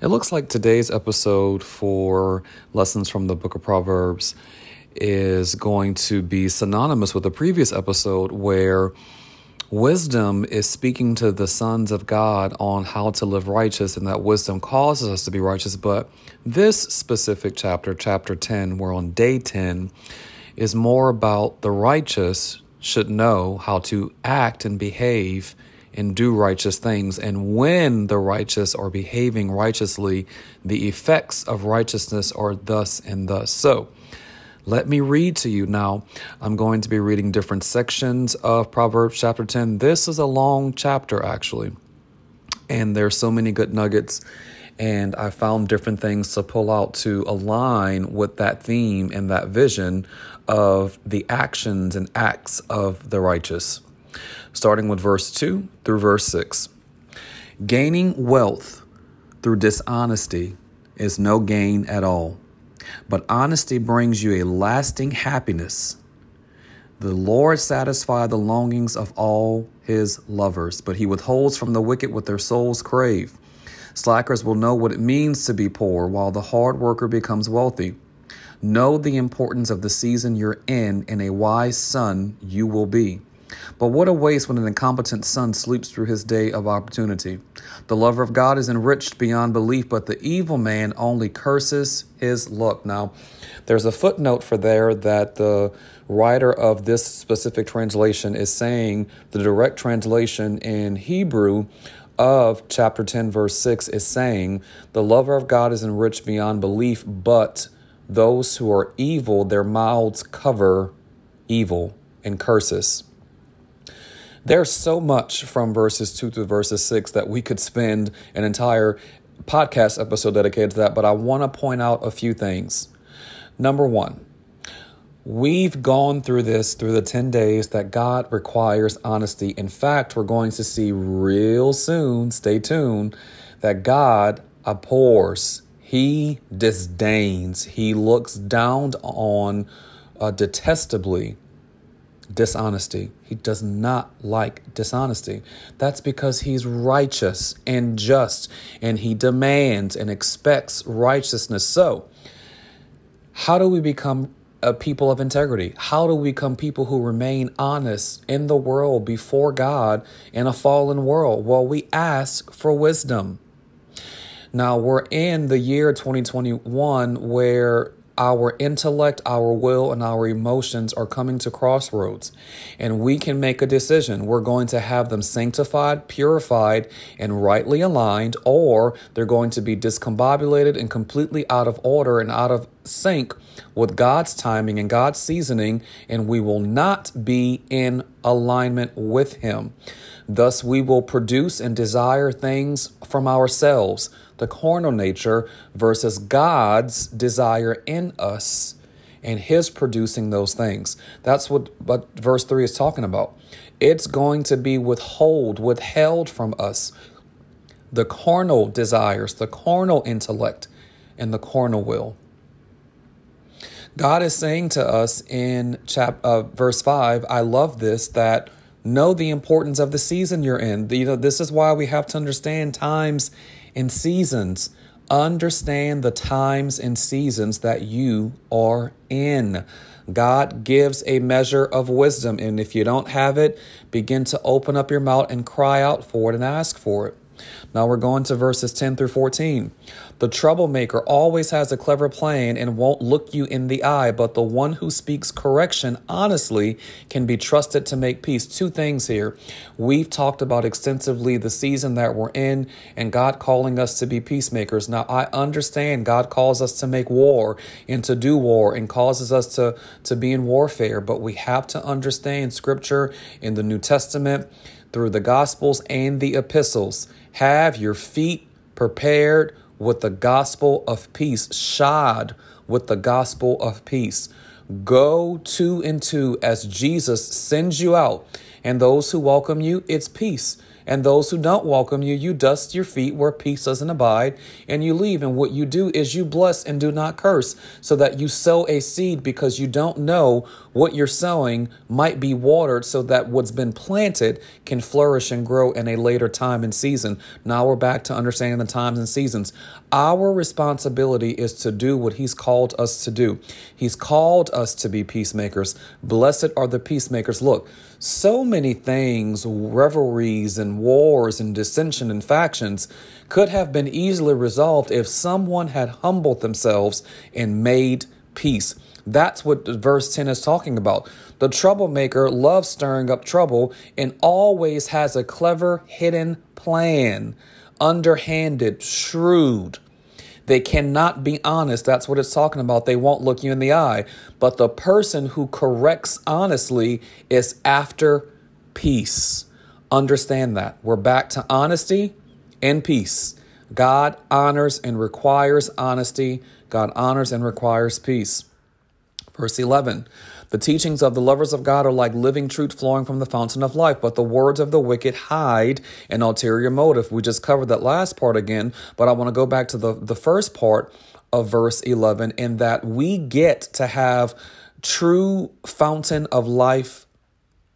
It looks like today's episode for Lessons from the Book of Proverbs is going to be synonymous with the previous episode where wisdom is speaking to the sons of God on how to live righteous, and that wisdom causes us to be righteous. But this specific chapter, chapter 10, we're on day 10, is more about the righteous should know how to act and behave and do righteous things. And when the righteous are behaving righteously, the effects of righteousness are thus and thus. So, let me read to you now. I'm going to be reading different sections of Proverbs chapter 10. This is a long chapter, actually, and there's so many good nuggets. And I found different things to pull out to align with that theme and that vision of the actions and acts of the righteous starting with verse 2 through verse 6. Gaining wealth through dishonesty is no gain at all, but honesty brings you a lasting happiness. The Lord satisfies the longings of all his lovers, but he withholds from the wicked what their souls crave. Slackers will know what it means to be poor, while the hard worker becomes wealthy. Know the importance of the season you're in, and a wise son you will be. But what a waste when an incompetent son sleeps through his day of opportunity. The lover of God is enriched beyond belief, but the evil man only curses his luck. Now, there's a footnote for there that the writer of this specific translation is saying the direct translation in Hebrew of chapter 10, verse 6 is saying, The lover of God is enriched beyond belief, but those who are evil, their mouths cover evil and curses. There's so much from verses 2 to verses 6 that we could spend an entire podcast episode dedicated to that, but I want to point out a few things. Number one, we've gone through this through the 10 days that God requires honesty. In fact, we're going to see real soon, stay tuned, that God abhors, He disdains, He looks down on uh, detestably dishonesty. He does not like dishonesty. That's because he's righteous and just, and he demands and expects righteousness. So, how do we become a people of integrity? How do we become people who remain honest in the world before God in a fallen world? Well, we ask for wisdom. Now, we're in the year 2021 where our intellect, our will, and our emotions are coming to crossroads, and we can make a decision. We're going to have them sanctified, purified, and rightly aligned, or they're going to be discombobulated and completely out of order and out of sync with God's timing and God's seasoning, and we will not be in alignment with Him. Thus, we will produce and desire things from ourselves the carnal nature versus God's desire in us and his producing those things. That's what, what verse 3 is talking about. It's going to be withhold, withheld from us the carnal desires, the carnal intellect, and the carnal will. God is saying to us in chap uh, verse 5, I love this that know the importance of the season you're in. You know, this is why we have to understand times and seasons. Understand the times and seasons that you are in. God gives a measure of wisdom, and if you don't have it, begin to open up your mouth and cry out for it and ask for it. Now we're going to verses 10 through 14. The troublemaker always has a clever plan and won't look you in the eye, but the one who speaks correction honestly can be trusted to make peace. Two things here. We've talked about extensively the season that we're in and God calling us to be peacemakers. Now, I understand God calls us to make war and to do war and causes us to, to be in warfare, but we have to understand scripture in the New Testament through the Gospels and the epistles. Have your feet prepared with the gospel of peace, shod with the gospel of peace. Go two and two as Jesus sends you out, and those who welcome you, it's peace. And those who don't welcome you, you dust your feet where peace doesn't abide, and you leave. And what you do is you bless and do not curse, so that you sow a seed because you don't know what you're sowing might be watered so that what's been planted can flourish and grow in a later time and season. Now we're back to understanding the times and seasons. Our responsibility is to do what He's called us to do. He's called us to be peacemakers. Blessed are the peacemakers. Look, so many things, revelries and wars and dissension and factions, could have been easily resolved if someone had humbled themselves and made peace. That's what verse 10 is talking about. The troublemaker loves stirring up trouble and always has a clever hidden plan, underhanded, shrewd. They cannot be honest. That's what it's talking about. They won't look you in the eye. But the person who corrects honestly is after peace. Understand that. We're back to honesty and peace. God honors and requires honesty. God honors and requires peace. Verse 11 The teachings of the lovers of God are like living truth flowing from the fountain of life, but the words of the wicked hide an ulterior motive. We just covered that last part again, but I want to go back to the, the first part of verse 11 in that we get to have true fountain of life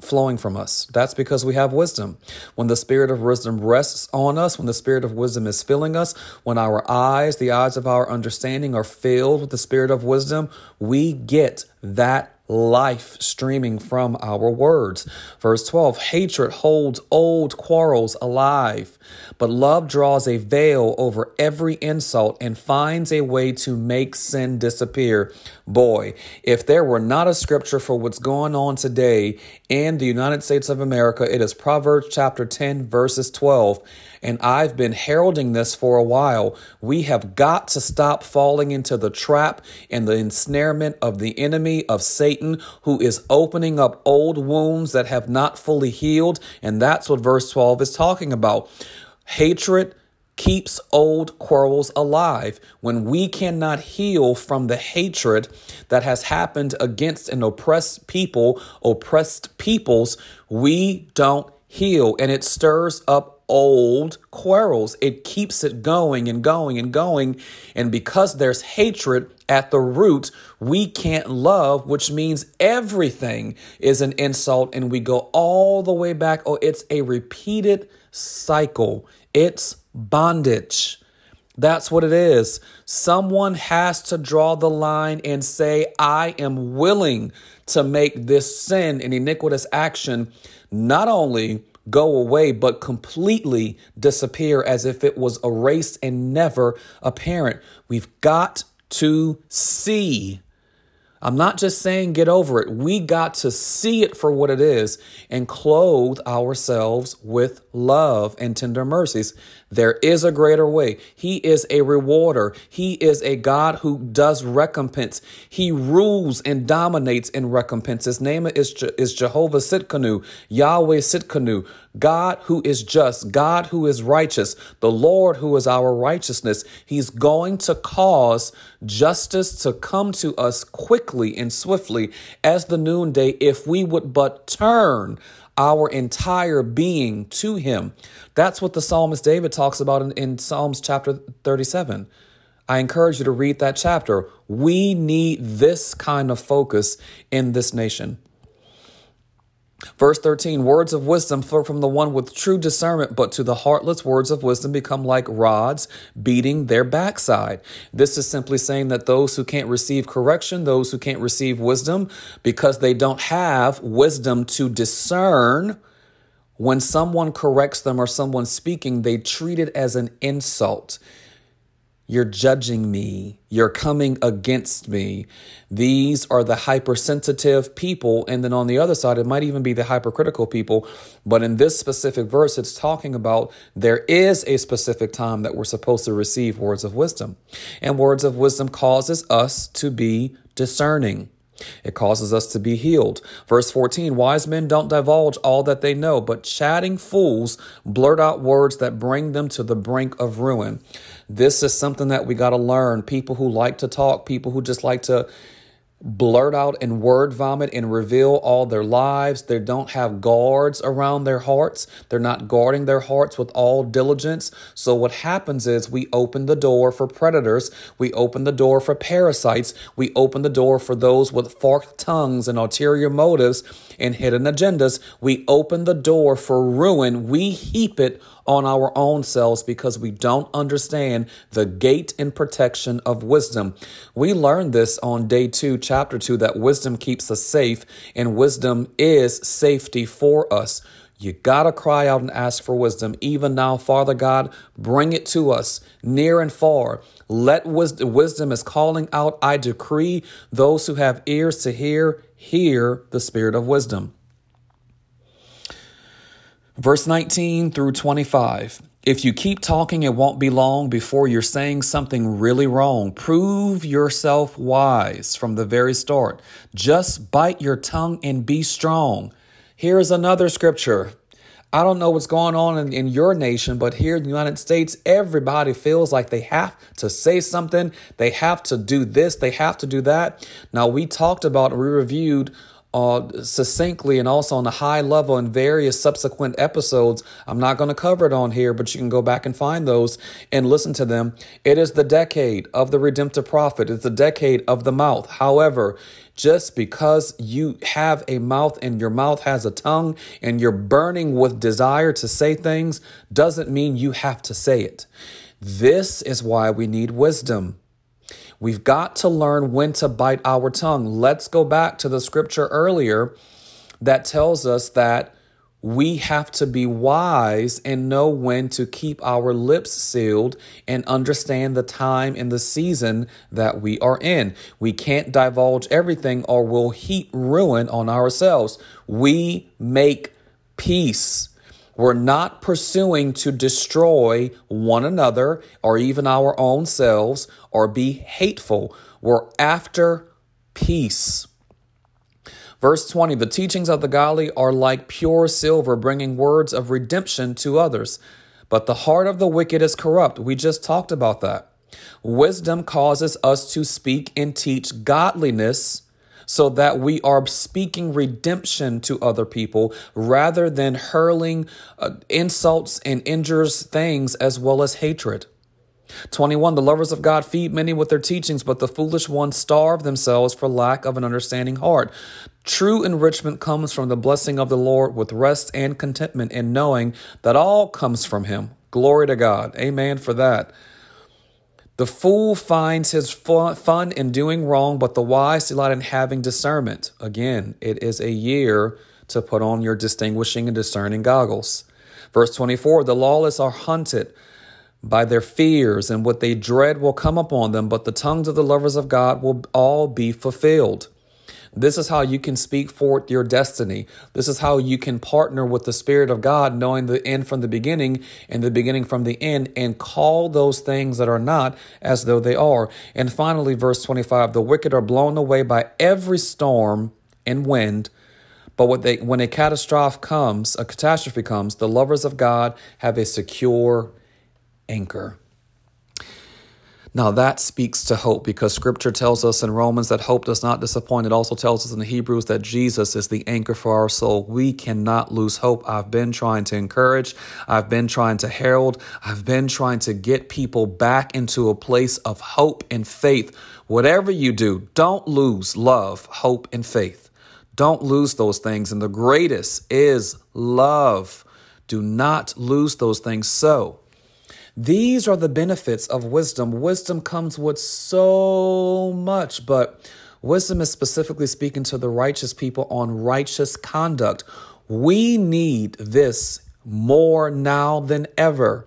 flowing from us. That's because we have wisdom. When the spirit of wisdom rests on us, when the spirit of wisdom is filling us, when our eyes, the eyes of our understanding are filled with the spirit of wisdom, we get that life streaming from our words. Verse 12 Hatred holds old quarrels alive, but love draws a veil over every insult and finds a way to make sin disappear. Boy, if there were not a scripture for what's going on today in the United States of America, it is Proverbs chapter 10, verses 12 and I've been heralding this for a while. We have got to stop falling into the trap and the ensnarement of the enemy of Satan, who is opening up old wounds that have not fully healed. And that's what verse 12 is talking about. Hatred keeps old quarrels alive. When we cannot heal from the hatred that has happened against an oppressed people, oppressed peoples, we don't heal. And it stirs up old quarrels. It keeps it going and going and going. And because there's hatred at the root, we can't love, which means everything is an insult. And we go all the way back. Oh, it's a repeated cycle, it's bondage. That's what it is. Someone has to draw the line and say, I am willing to make this sin and iniquitous action not only go away, but completely disappear as if it was erased and never apparent. We've got to see I'm not just saying get over it. We got to see it for what it is and clothe ourselves with love and tender mercies. There is a greater way. He is a rewarder. He is a God who does recompense. He rules and dominates in recompense. His name is, Je- is Jehovah Tsidkenu, Yahweh Tsidkenu, God who is just, God who is righteous, the Lord who is our righteousness. He's going to cause justice to come to us quickly and swiftly as the noonday if we would but turn our entire being to him. That's what the psalmist David talks about in, in Psalms chapter 37. I encourage you to read that chapter. We need this kind of focus in this nation. Verse 13 Words of wisdom flow from the one with true discernment, but to the heartless, words of wisdom become like rods beating their backside. This is simply saying that those who can't receive correction, those who can't receive wisdom, because they don't have wisdom to discern, when someone corrects them or someone's speaking, they treat it as an insult. You're judging me. You're coming against me. These are the hypersensitive people. And then on the other side, it might even be the hypercritical people. But in this specific verse, it's talking about there is a specific time that we're supposed to receive words of wisdom. And words of wisdom causes us to be discerning. It causes us to be healed. Verse 14 Wise men don't divulge all that they know, but chatting fools blurt out words that bring them to the brink of ruin. This is something that we got to learn. People who like to talk, people who just like to blurt out in word vomit and reveal all their lives. They don't have guards around their hearts. They're not guarding their hearts with all diligence. So what happens is we open the door for predators. We open the door for parasites. We open the door for those with forked tongues and ulterior motives and hidden agendas. We open the door for ruin. We heap it on our own selves because we don't understand the gate and protection of wisdom. We learned this on day two, chapter two, that wisdom keeps us safe and wisdom is safety for us. You got to cry out and ask for wisdom. Even now, Father God, bring it to us near and far. Let wisdom, wisdom is calling out. I decree those who have ears to hear, hear the spirit of wisdom. Verse 19 through 25. If you keep talking, it won't be long before you're saying something really wrong. Prove yourself wise from the very start. Just bite your tongue and be strong. Here's another scripture. I don't know what's going on in, in, your nation, but here in the United States, everybody feels like they have to say something. They have to do this. They have to do that. Now, we talked about, we reviewed uh, succinctly and also on a high level in various subsequent episodes. I'm not going to cover it on here, but you can go back and find those and listen to them. It is the decade of the redemptive prophet, it's the decade of the mouth. However, just because you have a mouth and your mouth has a tongue and you're burning with desire to say things doesn't mean you have to say it. This is why we need wisdom. We've got to learn when to bite our tongue. Let's go back to the scripture earlier that tells us that we have to be wise and know when to keep our lips sealed and understand the time and the season that we are in. We can't divulge everything or we'll heap ruin on ourselves. We make peace. We're not pursuing to destroy one another or even our own selves or be hateful. We're after peace. Verse 20 The teachings of the godly are like pure silver, bringing words of redemption to others. But the heart of the wicked is corrupt. We just talked about that. Wisdom causes us to speak and teach godliness so that we are speaking redemption to other people rather than hurling uh, insults and injures things as well as hatred. 21 The lovers of God feed many with their teachings, but the foolish ones starve themselves for lack of an understanding heart. True enrichment comes from the blessing of the Lord with rest and contentment in knowing that all comes from Him. Glory to God. Amen for that. The fool finds his fun in doing wrong, but the wise delight in having discernment. Again, it is a year to put on your distinguishing and discerning goggles. Verse 24 The lawless are hunted by their fears, and what they dread will come upon them, but the tongues of the lovers of God will all be fulfilled. This is how you can speak forth your destiny. This is how you can partner with the Spirit of God, knowing the end from the beginning and the beginning from the end, and call those things that are not as though they are. And finally, verse 25 the wicked are blown away by every storm and wind. But they, when a catastrophe comes, a catastrophe comes, the lovers of God have a secure anchor. Now that speaks to hope because scripture tells us in Romans that hope does not disappoint. It also tells us in the Hebrews that Jesus is the anchor for our soul. We cannot lose hope. I've been trying to encourage. I've been trying to herald. I've been trying to get people back into a place of hope and faith. Whatever you do, don't lose love, hope, and faith. Don't lose those things. And the greatest is love. Do not lose those things. So, these are the benefits of wisdom. Wisdom comes with so much, but wisdom is specifically speaking to the righteous people on righteous conduct. We need this more now than ever.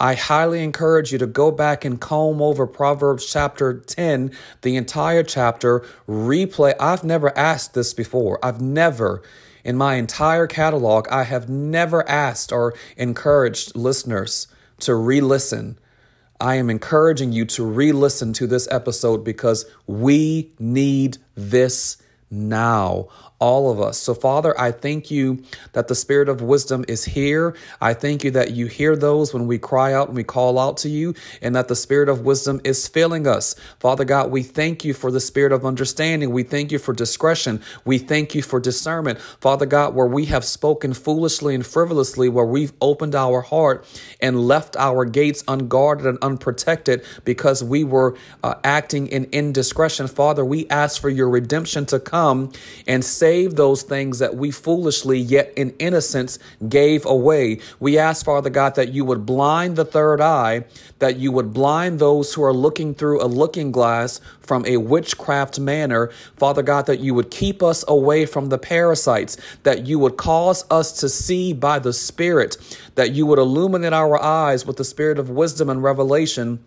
I highly encourage you to go back and comb over Proverbs chapter 10, the entire chapter, replay. I've never asked this before. I've never, in my entire catalog, I have never asked or encouraged listeners to re listen. I am encouraging you to re listen to this episode because we need this now. All of us. So, Father, I thank you that the spirit of wisdom is here. I thank you that you hear those when we cry out and we call out to you, and that the spirit of wisdom is filling us. Father God, we thank you for the spirit of understanding. We thank you for discretion. We thank you for discernment. Father God, where we have spoken foolishly and frivolously, where we've opened our heart and left our gates unguarded and unprotected because we were uh, acting in indiscretion. Father, we ask for your redemption to come and save those things that we foolishly, yet in innocence, gave away. We ask, Father God, that you would blind the third eye, that you would blind those who are looking through a looking glass from a witchcraft manner. Father God, that you would keep us away from the parasites, that you would cause us to see by the Spirit, that you would illuminate our eyes with the spirit of wisdom and revelation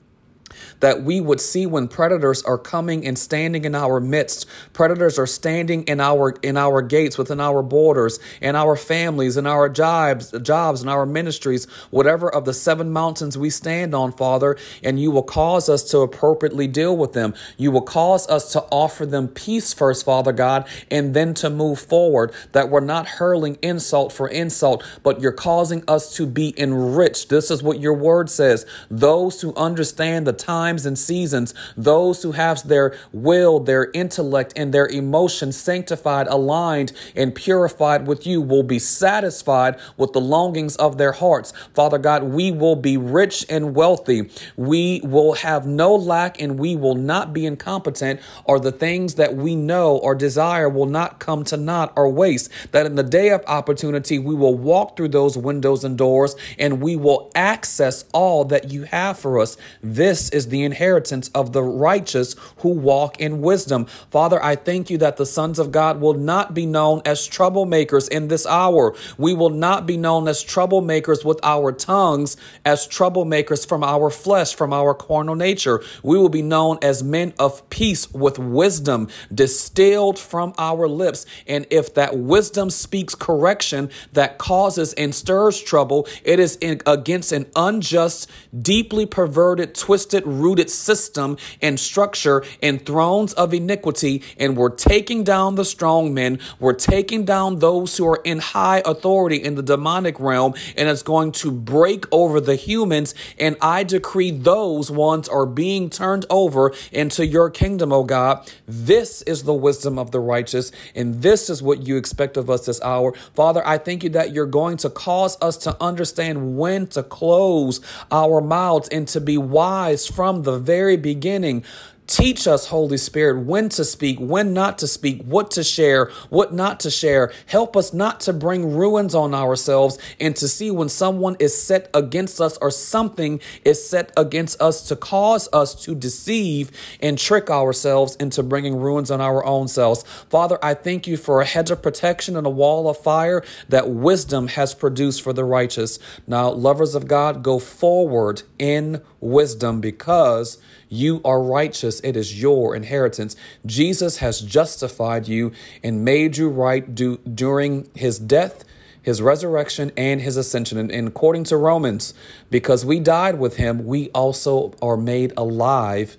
that we would see when predators are coming and standing in our midst. Predators are standing in our in our gates, within our borders, in our families, in our jobs, jobs, in our ministries, whatever of the seven mountains we stand on, Father, and you will cause us to appropriately deal with them. You will cause us to offer them peace first, Father God, and then to move forward. That we're not hurling insult for insult, but you're causing us to be enriched. This is what your word says. Those who understand the times and seasons, those who have their will, their intellect, and their emotions sanctified, aligned, and purified with you will be satisfied with the longings of their hearts. Father God, we will be rich and wealthy. We will have no lack and we will not be incompetent, or the things that we know or desire will not come to naught or waste. That in the day of opportunity, we will walk through those windows and doors and we will access all that you have for us. This is the inheritance of the righteous who walk in wisdom. Father, I thank you that the sons of God will not be known as troublemakers in this hour. We will not be known as troublemakers with our tongues, as troublemakers from our flesh, from our carnal nature. We will be known as men of peace with wisdom distilled from our lips. And if that wisdom speaks correction that causes and stirs trouble, it is in, against an unjust, deeply perverted, twisted, rooted system and structure and thrones of iniquity. And we're taking down the strong men. We're taking down those who are in high authority in the demonic realm. And it's going to break over the humans. And I decree those ones are being turned over into your kingdom, O God. This is the wisdom of the righteous. And this is what you expect of us this hour. Father, I thank you that you're going to cause us to understand when to close our mouths and to be wise from the very beginning. Teach us, Holy Spirit, when to speak, when not to speak, what to share, what not to share. Help us not to bring ruins on ourselves and to see when someone is set against us or something is set against us to cause us to deceive and trick ourselves into bringing ruins on our own selves. Father, I thank you for a hedge of protection and a wall of fire that wisdom has produced for the righteous. Now, lovers of God, go forward in wisdom because you are righteous. It is your inheritance. Jesus has justified you and made you right during his death, his resurrection, and his ascension. And, and according to Romans, because we died with him, we also are made alive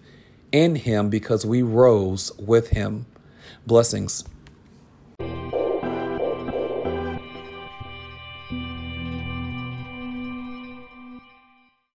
in him because we rose with him. Blessings.